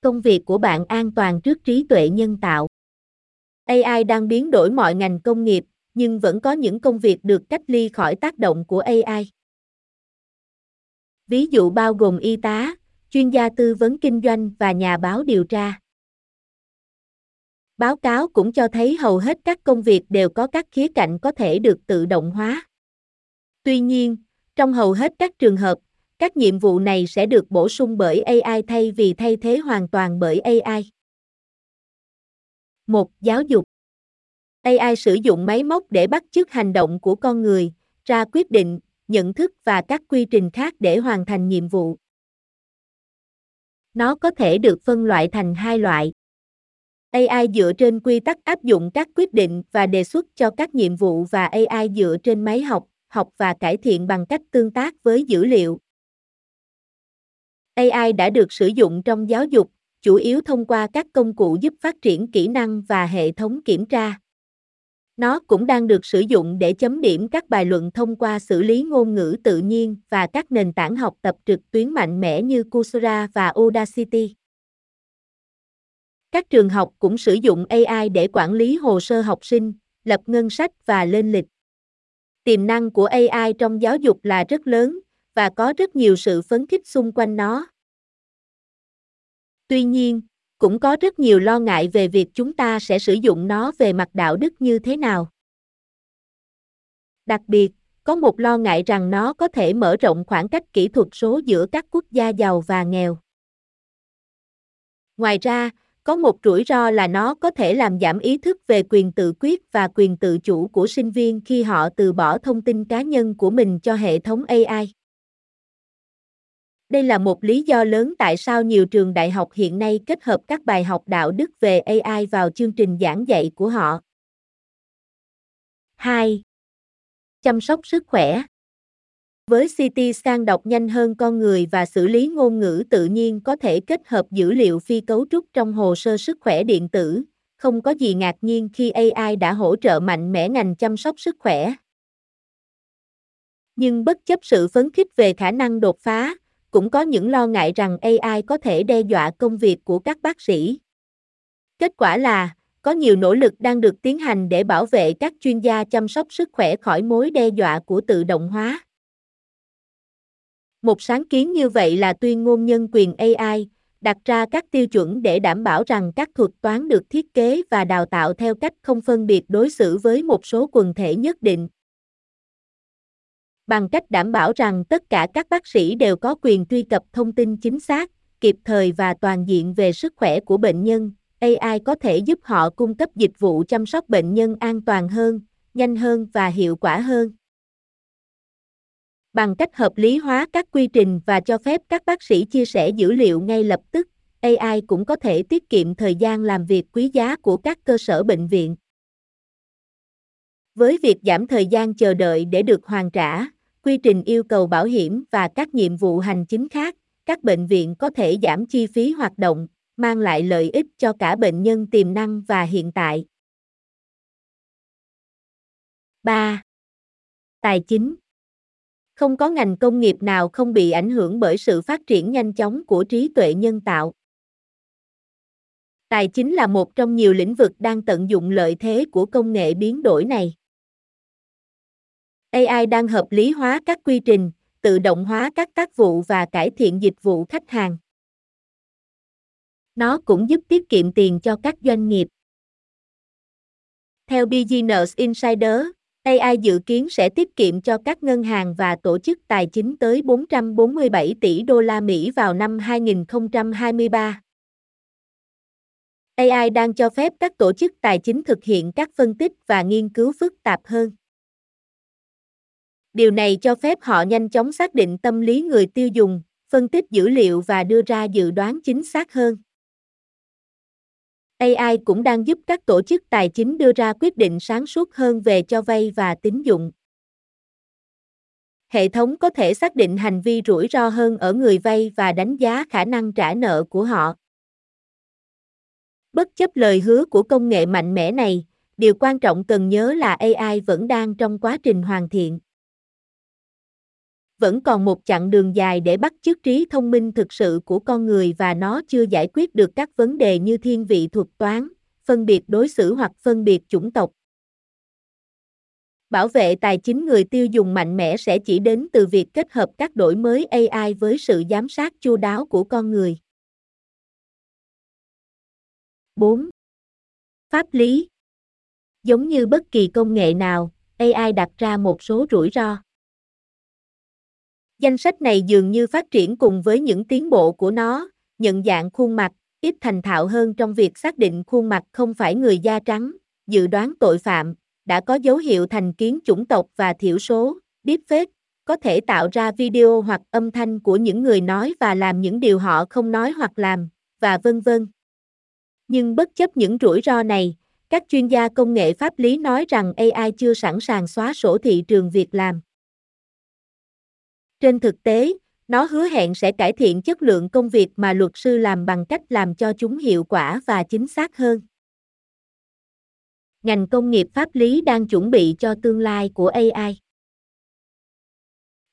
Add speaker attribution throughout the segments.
Speaker 1: Công việc của bạn an toàn trước trí tuệ nhân tạo. AI đang biến đổi mọi ngành công nghiệp, nhưng vẫn có những công việc được cách ly khỏi tác động của AI. Ví dụ bao gồm y tá, chuyên gia tư vấn kinh doanh và nhà báo điều tra. Báo cáo cũng cho thấy hầu hết các công việc đều có các khía cạnh có thể được tự động hóa. Tuy nhiên, trong hầu hết các trường hợp, các nhiệm vụ này sẽ được bổ sung bởi AI thay vì thay thế hoàn toàn bởi AI. 1. Giáo dục AI sử dụng máy móc để bắt chước hành động của con người, ra quyết định, nhận thức và các quy trình khác để hoàn thành nhiệm vụ. Nó có thể được phân loại thành hai loại. AI dựa trên quy tắc áp dụng các quyết định và đề xuất cho các nhiệm vụ và AI dựa trên máy học, học và cải thiện bằng cách tương tác với dữ liệu. AI đã được sử dụng trong giáo dục, chủ yếu thông qua các công cụ giúp phát triển kỹ năng và hệ thống kiểm tra. Nó cũng đang được sử dụng để chấm điểm các bài luận thông qua xử lý ngôn ngữ tự nhiên và các nền tảng học tập trực tuyến mạnh mẽ như Coursera và Udacity. Các trường học cũng sử dụng AI để quản lý hồ sơ học sinh, lập ngân sách và lên lịch. Tiềm năng của AI trong giáo dục là rất lớn và có rất nhiều sự phấn khích xung quanh nó. Tuy nhiên, cũng có rất nhiều lo ngại về việc chúng ta sẽ sử dụng nó về mặt đạo đức như thế nào. Đặc biệt, có một lo ngại rằng nó có thể mở rộng khoảng cách kỹ thuật số giữa các quốc gia giàu và nghèo. Ngoài ra, có một rủi ro là nó có thể làm giảm ý thức về quyền tự quyết và quyền tự chủ của sinh viên khi họ từ bỏ thông tin cá nhân của mình cho hệ thống AI. Đây là một lý do lớn tại sao nhiều trường đại học hiện nay kết hợp các bài học đạo đức về AI vào chương trình giảng dạy của họ. 2. Chăm sóc sức khỏe với CT scan đọc nhanh hơn con người và xử lý ngôn ngữ tự nhiên có thể kết hợp dữ liệu phi cấu trúc trong hồ sơ sức khỏe điện tử, không có gì ngạc nhiên khi AI đã hỗ trợ mạnh mẽ ngành chăm sóc sức khỏe. Nhưng bất chấp sự phấn khích về khả năng đột phá, cũng có những lo ngại rằng AI có thể đe dọa công việc của các bác sĩ. Kết quả là, có nhiều nỗ lực đang được tiến hành để bảo vệ các chuyên gia chăm sóc sức khỏe khỏi mối đe dọa của tự động hóa. Một sáng kiến như vậy là tuyên ngôn nhân quyền AI, đặt ra các tiêu chuẩn để đảm bảo rằng các thuật toán được thiết kế và đào tạo theo cách không phân biệt đối xử với một số quần thể nhất định. Bằng cách đảm bảo rằng tất cả các bác sĩ đều có quyền truy cập thông tin chính xác, kịp thời và toàn diện về sức khỏe của bệnh nhân, AI có thể giúp họ cung cấp dịch vụ chăm sóc bệnh nhân an toàn hơn, nhanh hơn và hiệu quả hơn. Bằng cách hợp lý hóa các quy trình và cho phép các bác sĩ chia sẻ dữ liệu ngay lập tức ai cũng có thể tiết kiệm thời gian làm việc quý giá của các cơ sở bệnh viện. Với việc giảm thời gian chờ đợi để được hoàn trả quy trình yêu cầu bảo hiểm và các nhiệm vụ hành chính khác, các bệnh viện có thể giảm chi phí hoạt động, mang lại lợi ích cho cả bệnh nhân tiềm năng và hiện tại 3. Tài chính không có ngành công nghiệp nào không bị ảnh hưởng bởi sự phát triển nhanh chóng của trí tuệ nhân tạo. Tài chính là một trong nhiều lĩnh vực đang tận dụng lợi thế của công nghệ biến đổi này. AI đang hợp lý hóa các quy trình, tự động hóa các tác vụ và cải thiện dịch vụ khách hàng. Nó cũng giúp tiết kiệm tiền cho các doanh nghiệp. Theo Business Insider, AI dự kiến sẽ tiết kiệm cho các ngân hàng và tổ chức tài chính tới 447 tỷ đô la Mỹ vào năm 2023. AI đang cho phép các tổ chức tài chính thực hiện các phân tích và nghiên cứu phức tạp hơn. Điều này cho phép họ nhanh chóng xác định tâm lý người tiêu dùng, phân tích dữ liệu và đưa ra dự đoán chính xác hơn. AI cũng đang giúp các tổ chức tài chính đưa ra quyết định sáng suốt hơn về cho vay và tín dụng. Hệ thống có thể xác định hành vi rủi ro hơn ở người vay và đánh giá khả năng trả nợ của họ. Bất chấp lời hứa của công nghệ mạnh mẽ này, điều quan trọng cần nhớ là AI vẫn đang trong quá trình hoàn thiện vẫn còn một chặng đường dài để bắt chước trí thông minh thực sự của con người và nó chưa giải quyết được các vấn đề như thiên vị thuật toán, phân biệt đối xử hoặc phân biệt chủng tộc. Bảo vệ tài chính người tiêu dùng mạnh mẽ sẽ chỉ đến từ việc kết hợp các đổi mới AI với sự giám sát chu đáo của con người. 4. Pháp lý Giống như bất kỳ công nghệ nào, AI đặt ra một số rủi ro. Danh sách này dường như phát triển cùng với những tiến bộ của nó, nhận dạng khuôn mặt, ít thành thạo hơn trong việc xác định khuôn mặt không phải người da trắng, dự đoán tội phạm, đã có dấu hiệu thành kiến chủng tộc và thiểu số, deepfake, có thể tạo ra video hoặc âm thanh của những người nói và làm những điều họ không nói hoặc làm, và vân vân. Nhưng bất chấp những rủi ro này, các chuyên gia công nghệ pháp lý nói rằng AI chưa sẵn sàng xóa sổ thị trường việc làm. Trên thực tế, nó hứa hẹn sẽ cải thiện chất lượng công việc mà luật sư làm bằng cách làm cho chúng hiệu quả và chính xác hơn. Ngành công nghiệp pháp lý đang chuẩn bị cho tương lai của AI.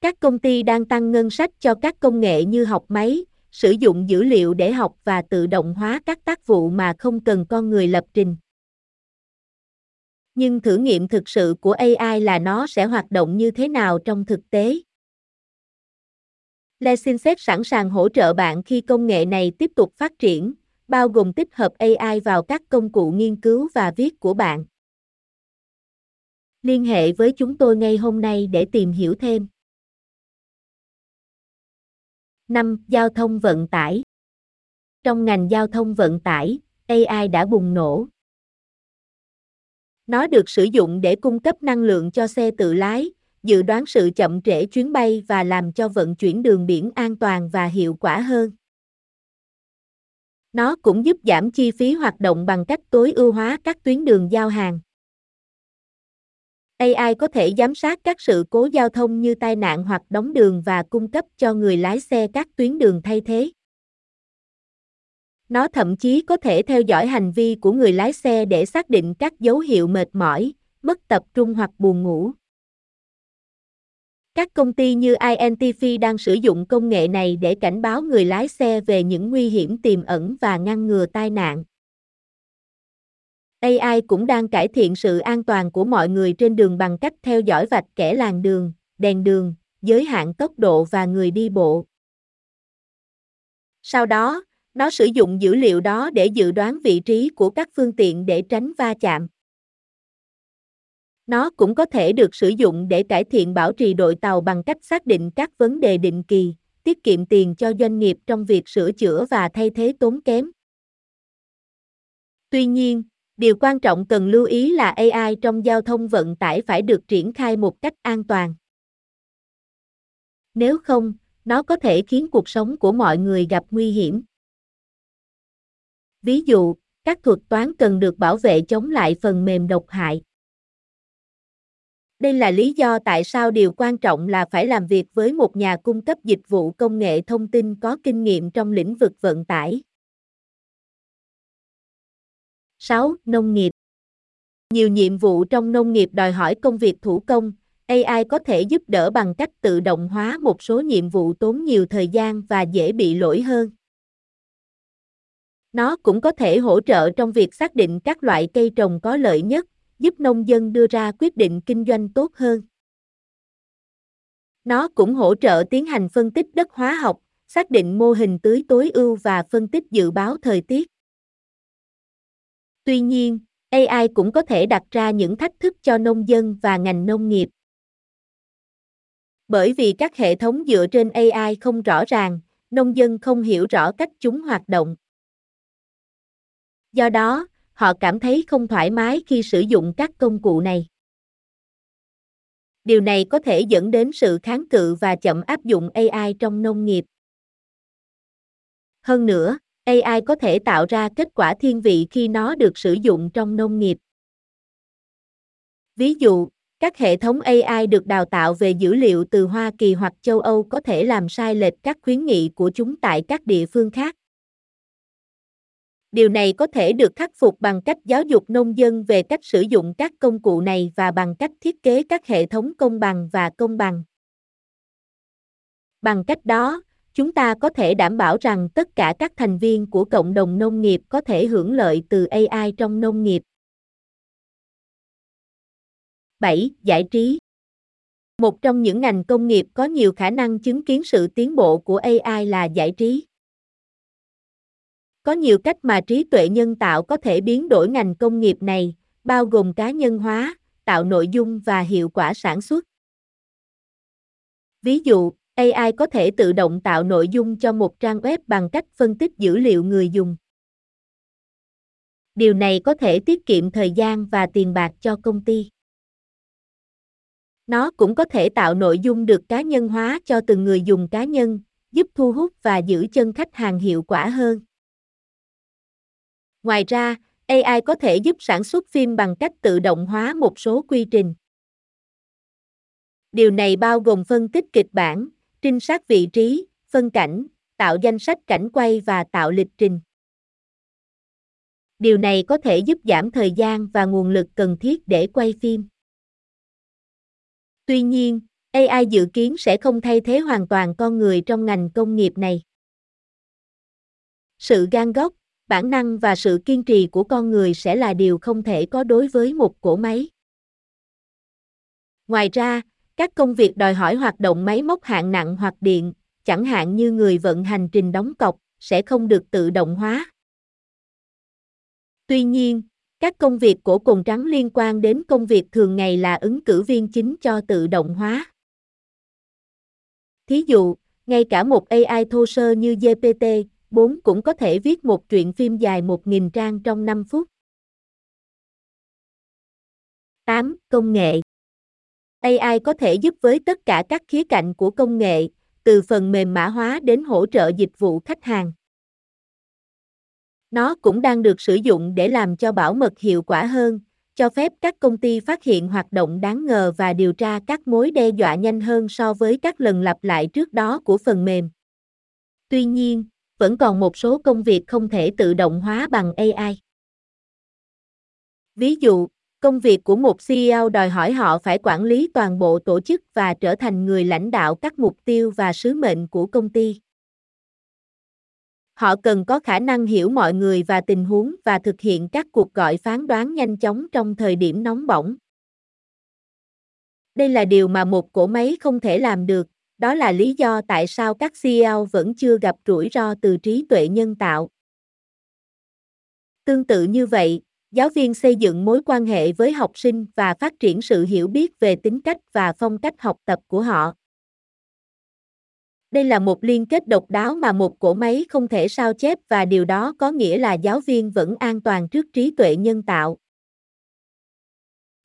Speaker 1: Các công ty đang tăng ngân sách cho các công nghệ như học máy, sử dụng dữ liệu để học và tự động hóa các tác vụ mà không cần con người lập trình. Nhưng thử nghiệm thực sự của AI là nó sẽ hoạt động như thế nào trong thực tế. Lexinset sẵn sàng hỗ trợ bạn khi công nghệ này tiếp tục phát triển, bao gồm tích hợp AI vào các công cụ nghiên cứu và viết của bạn. Liên hệ với chúng tôi ngay hôm nay để tìm hiểu thêm. 5. Giao thông vận tải Trong ngành giao thông vận tải, AI đã bùng nổ. Nó được sử dụng để cung cấp năng lượng cho xe tự lái, dự đoán sự chậm trễ chuyến bay và làm cho vận chuyển đường biển an toàn và hiệu quả hơn. Nó cũng giúp giảm chi phí hoạt động bằng cách tối ưu hóa các tuyến đường giao hàng. AI có thể giám sát các sự cố giao thông như tai nạn hoặc đóng đường và cung cấp cho người lái xe các tuyến đường thay thế. Nó thậm chí có thể theo dõi hành vi của người lái xe để xác định các dấu hiệu mệt mỏi, mất tập trung hoặc buồn ngủ. Các công ty như INTV đang sử dụng công nghệ này để cảnh báo người lái xe về những nguy hiểm tiềm ẩn và ngăn ngừa tai nạn. AI cũng đang cải thiện sự an toàn của mọi người trên đường bằng cách theo dõi vạch kẻ làn đường, đèn đường, giới hạn tốc độ và người đi bộ. Sau đó, nó sử dụng dữ liệu đó để dự đoán vị trí của các phương tiện để tránh va chạm. Nó cũng có thể được sử dụng để cải thiện bảo trì đội tàu bằng cách xác định các vấn đề định kỳ, tiết kiệm tiền cho doanh nghiệp trong việc sửa chữa và thay thế tốn kém. Tuy nhiên, điều quan trọng cần lưu ý là AI trong giao thông vận tải phải được triển khai một cách an toàn. Nếu không, nó có thể khiến cuộc sống của mọi người gặp nguy hiểm. Ví dụ, các thuật toán cần được bảo vệ chống lại phần mềm độc hại. Đây là lý do tại sao điều quan trọng là phải làm việc với một nhà cung cấp dịch vụ công nghệ thông tin có kinh nghiệm trong lĩnh vực vận tải. 6. Nông nghiệp Nhiều nhiệm vụ trong nông nghiệp đòi hỏi công việc thủ công, AI có thể giúp đỡ bằng cách tự động hóa một số nhiệm vụ tốn nhiều thời gian và dễ bị lỗi hơn. Nó cũng có thể hỗ trợ trong việc xác định các loại cây trồng có lợi nhất, giúp nông dân đưa ra quyết định kinh doanh tốt hơn. Nó cũng hỗ trợ tiến hành phân tích đất hóa học, xác định mô hình tưới tối ưu và phân tích dự báo thời tiết. Tuy nhiên, AI cũng có thể đặt ra những thách thức cho nông dân và ngành nông nghiệp. Bởi vì các hệ thống dựa trên AI không rõ ràng, nông dân không hiểu rõ cách chúng hoạt động. Do đó, họ cảm thấy không thoải mái khi sử dụng các công cụ này. Điều này có thể dẫn đến sự kháng cự và chậm áp dụng AI trong nông nghiệp. Hơn nữa, AI có thể tạo ra kết quả thiên vị khi nó được sử dụng trong nông nghiệp. Ví dụ, các hệ thống AI được đào tạo về dữ liệu từ Hoa Kỳ hoặc châu Âu có thể làm sai lệch các khuyến nghị của chúng tại các địa phương khác. Điều này có thể được khắc phục bằng cách giáo dục nông dân về cách sử dụng các công cụ này và bằng cách thiết kế các hệ thống công bằng và công bằng. Bằng cách đó, chúng ta có thể đảm bảo rằng tất cả các thành viên của cộng đồng nông nghiệp có thể hưởng lợi từ AI trong nông nghiệp. 7. Giải trí Một trong những ngành công nghiệp có nhiều khả năng chứng kiến sự tiến bộ của AI là giải trí. Có nhiều cách mà trí tuệ nhân tạo có thể biến đổi ngành công nghiệp này, bao gồm cá nhân hóa, tạo nội dung và hiệu quả sản xuất. Ví dụ, AI có thể tự động tạo nội dung cho một trang web bằng cách phân tích dữ liệu người dùng. Điều này có thể tiết kiệm thời gian và tiền bạc cho công ty. Nó cũng có thể tạo nội dung được cá nhân hóa cho từng người dùng cá nhân, giúp thu hút và giữ chân khách hàng hiệu quả hơn. Ngoài ra, AI có thể giúp sản xuất phim bằng cách tự động hóa một số quy trình. Điều này bao gồm phân tích kịch bản, trinh sát vị trí, phân cảnh, tạo danh sách cảnh quay và tạo lịch trình. Điều này có thể giúp giảm thời gian và nguồn lực cần thiết để quay phim. Tuy nhiên, AI dự kiến sẽ không thay thế hoàn toàn con người trong ngành công nghiệp này. Sự gan góc, bản năng và sự kiên trì của con người sẽ là điều không thể có đối với một cỗ máy. Ngoài ra, các công việc đòi hỏi hoạt động máy móc hạng nặng hoặc điện, chẳng hạn như người vận hành trình đóng cọc, sẽ không được tự động hóa. Tuy nhiên, các công việc của cồn trắng liên quan đến công việc thường ngày là ứng cử viên chính cho tự động hóa. Thí dụ, ngay cả một AI thô sơ như GPT. 4 cũng có thể viết một truyện phim dài 1.000 trang trong 5 phút. 8. Công nghệ AI có thể giúp với tất cả các khía cạnh của công nghệ, từ phần mềm mã hóa đến hỗ trợ dịch vụ khách hàng. Nó cũng đang được sử dụng để làm cho bảo mật hiệu quả hơn, cho phép các công ty phát hiện hoạt động đáng ngờ và điều tra các mối đe dọa nhanh hơn so với các lần lặp lại trước đó của phần mềm. Tuy nhiên, vẫn còn một số công việc không thể tự động hóa bằng AI. Ví dụ, Công việc của một CEO đòi hỏi họ phải quản lý toàn bộ tổ chức và trở thành người lãnh đạo các mục tiêu và sứ mệnh của công ty. Họ cần có khả năng hiểu mọi người và tình huống và thực hiện các cuộc gọi phán đoán nhanh chóng trong thời điểm nóng bỏng. Đây là điều mà một cỗ máy không thể làm được, đó là lý do tại sao các CEO vẫn chưa gặp rủi ro từ trí tuệ nhân tạo. Tương tự như vậy, giáo viên xây dựng mối quan hệ với học sinh và phát triển sự hiểu biết về tính cách và phong cách học tập của họ đây là một liên kết độc đáo mà một cỗ máy không thể sao chép và điều đó có nghĩa là giáo viên vẫn an toàn trước trí tuệ nhân tạo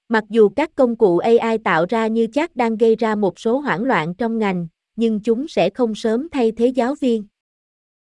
Speaker 1: mặc dù các công cụ ai tạo ra như chắc đang gây ra một số hoảng loạn trong ngành, nhưng chúng sẽ không sớm thay thế giáo viên.